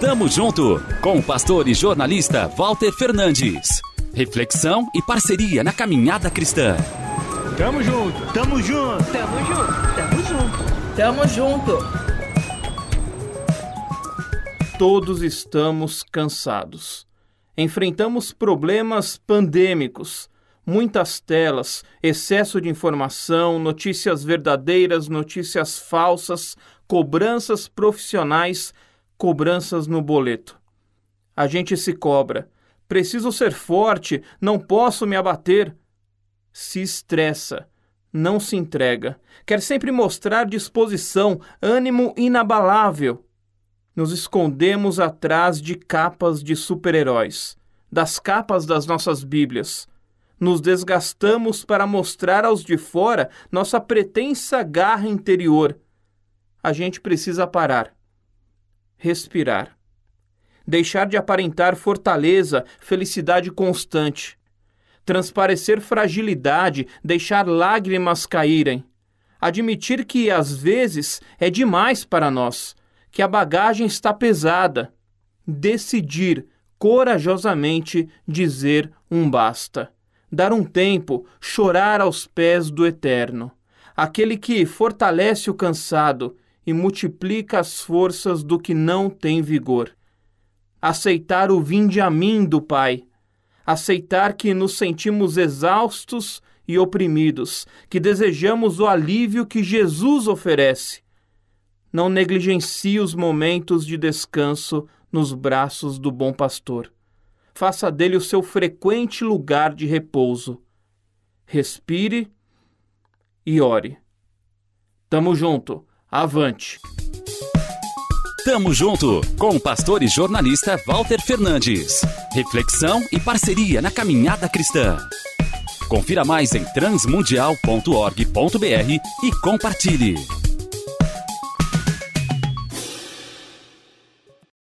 Tamo junto com o pastor e jornalista Walter Fernandes. Reflexão e parceria na caminhada cristã. Tamo junto, tamo junto, tamo junto, tamo junto, tamo junto. Todos estamos cansados. Enfrentamos problemas pandêmicos, muitas telas, excesso de informação, notícias verdadeiras, notícias falsas, cobranças profissionais, cobranças no boleto. A gente se cobra. Preciso ser forte, não posso me abater. Se estressa, não se entrega, quer sempre mostrar disposição, ânimo inabalável nos escondemos atrás de capas de super-heróis, das capas das nossas Bíblias. Nos desgastamos para mostrar aos de fora nossa pretensa garra interior. A gente precisa parar, respirar, deixar de aparentar fortaleza, felicidade constante, transparecer fragilidade, deixar lágrimas caírem, admitir que às vezes é demais para nós que a bagagem está pesada. Decidir corajosamente dizer um basta. Dar um tempo, chorar aos pés do Eterno. Aquele que fortalece o cansado e multiplica as forças do que não tem vigor. Aceitar o vinde a mim do Pai. Aceitar que nos sentimos exaustos e oprimidos, que desejamos o alívio que Jesus oferece não negligencie os momentos de descanso nos braços do bom pastor. Faça dele o seu frequente lugar de repouso. Respire e ore. Tamo junto. Avante. Tamo junto com o pastor e jornalista Walter Fernandes. Reflexão e parceria na caminhada cristã. Confira mais em transmundial.org.br e compartilhe.